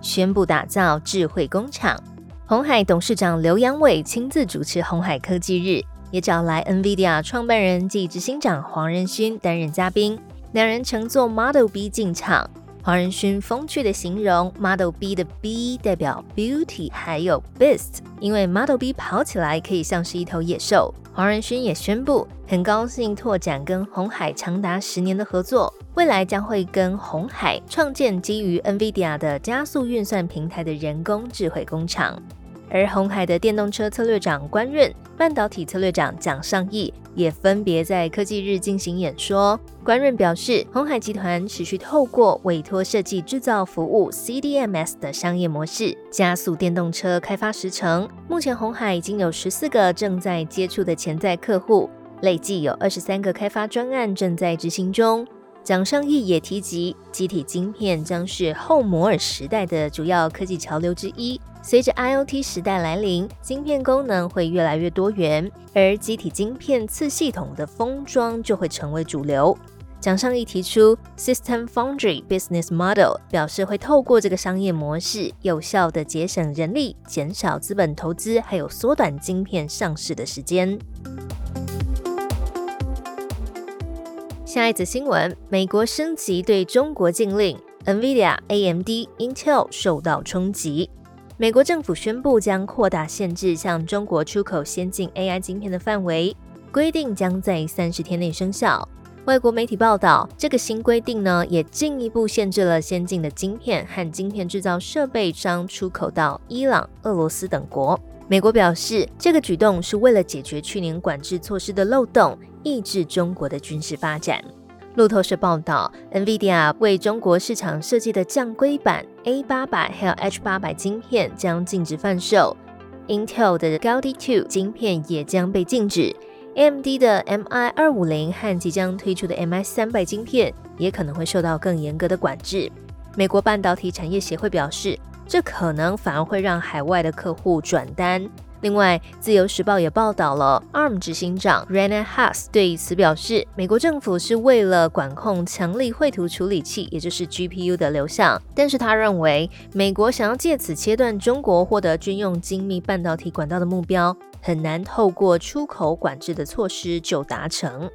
宣布打造智慧工厂。红海董事长刘扬伟亲自主持红海科技日，也找来 NVIDIA 创办人暨执行长黄仁勋担任嘉宾。两人乘坐 Model B 进场。黄仁勋风趣的形容 Model B 的 B 代表 Beauty，还有 Beast，因为 Model B 跑起来可以像是一头野兽。黄仁勋也宣布，很高兴拓展跟红海长达十年的合作，未来将会跟红海创建基于 NVIDIA 的加速运算平台的人工智慧工厂。而红海的电动车策略长关润、半导体策略长蒋尚义也分别在科技日进行演说。关润表示，红海集团持续透过委托设计制造服务 （CDMS） 的商业模式，加速电动车开发时程。目前，红海已经有十四个正在接触的潜在客户，累计有二十三个开发专案正在执行中。蒋尚义也提及，机体晶片将是后摩尔时代的主要科技潮流之一。随着 IOT 时代来临，晶片功能会越来越多元，而机体晶片次系统的封装就会成为主流。蒋尚义提出 System Foundry Business Model，表示会透过这个商业模式，有效的节省人力、减少资本投资，还有缩短晶片上市的时间。下一则新闻：美国升级对中国禁令，NVIDIA、AMD、Intel 受到冲击。美国政府宣布将扩大限制向中国出口先进 AI 晶片的范围，规定将在三十天内生效。外国媒体报道，这个新规定呢，也进一步限制了先进的晶片和晶片制造设备商出口到伊朗、俄罗斯等国。美国表示，这个举动是为了解决去年管制措施的漏洞。抑制中国的军事发展。路透社报道，NVIDIA 为中国市场设计的降规版 A 八百还有 H 八百晶片将禁止贩售，Intel 的 Gaudi Two 晶片也将被禁止，AMD 的 MI 二五零和即将推出的 MI 三百晶片也可能会受到更严格的管制。美国半导体产业协会表示，这可能反而会让海外的客户转单。另外，《自由时报》也报道了 ARM 执行长 Rene Haas 对此表示，美国政府是为了管控强力绘图处理器，也就是 GPU 的流向。但是他认为，美国想要借此切断中国获得军用精密半导体管道的目标，很难透过出口管制的措施就达成。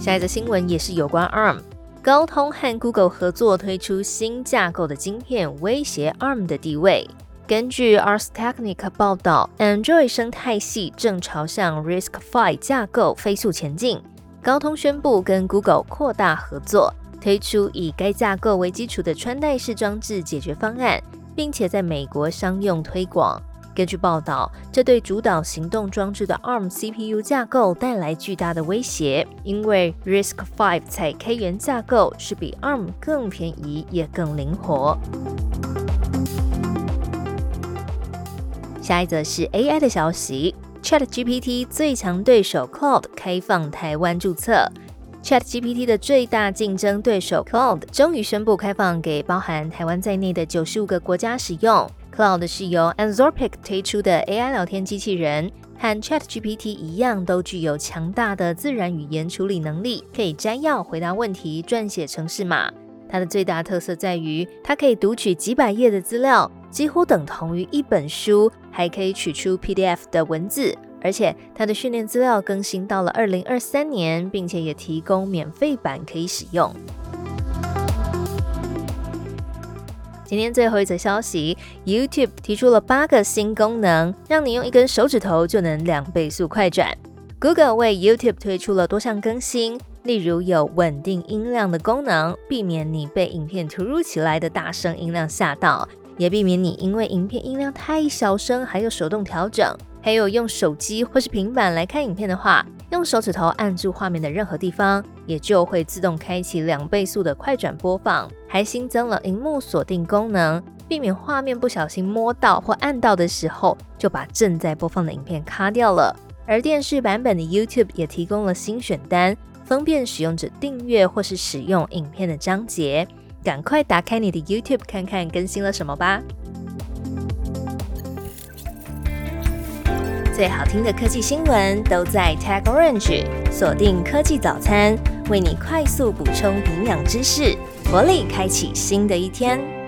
下一则新闻也是有关 ARM。高通和 Google 合作推出新架构的晶片，威胁 ARM 的地位。根据 Ars Technica 报道，Android 生态系正朝向 RISC-V 架构飞速前进。高通宣布跟 Google 扩大合作，推出以该架构为基础的穿戴式装置解决方案，并且在美国商用推广。根据报道，这对主导行动装置的 ARM CPU 架构带来巨大的威胁，因为 RISC-V 采 K 元架构是比 ARM 更便宜也更灵活。下一则是 AI 的消息，ChatGPT 最强对手 Cloud 开放台湾注册，ChatGPT 的最大竞争对手 Cloud 终于宣布开放给包含台湾在内的九十五个国家使用。Cloud 是由 Anthropic 推出的 AI 聊天机器人，和 ChatGPT 一样，都具有强大的自然语言处理能力，可以摘要、回答问题、撰写程式码。它的最大特色在于，它可以读取几百页的资料，几乎等同于一本书，还可以取出 PDF 的文字。而且，它的训练资料更新到了二零二三年，并且也提供免费版可以使用。今天最后一则消息，YouTube 提出了八个新功能，让你用一根手指头就能两倍速快转。Google 为 YouTube 推出了多项更新，例如有稳定音量的功能，避免你被影片突如其来的大声音量吓到，也避免你因为影片音量太小声还有手动调整。还有用手机或是平板来看影片的话，用手指头按住画面的任何地方，也就会自动开启两倍速的快转播放，还新增了荧幕锁定功能，避免画面不小心摸到或按到的时候，就把正在播放的影片卡掉了。而电视版本的 YouTube 也提供了新选单，方便使用者订阅或是使用影片的章节。赶快打开你的 YouTube 看看更新了什么吧！最好听的科技新闻都在 Tag Orange，锁定科技早餐，为你快速补充营养知识，活力开启新的一天。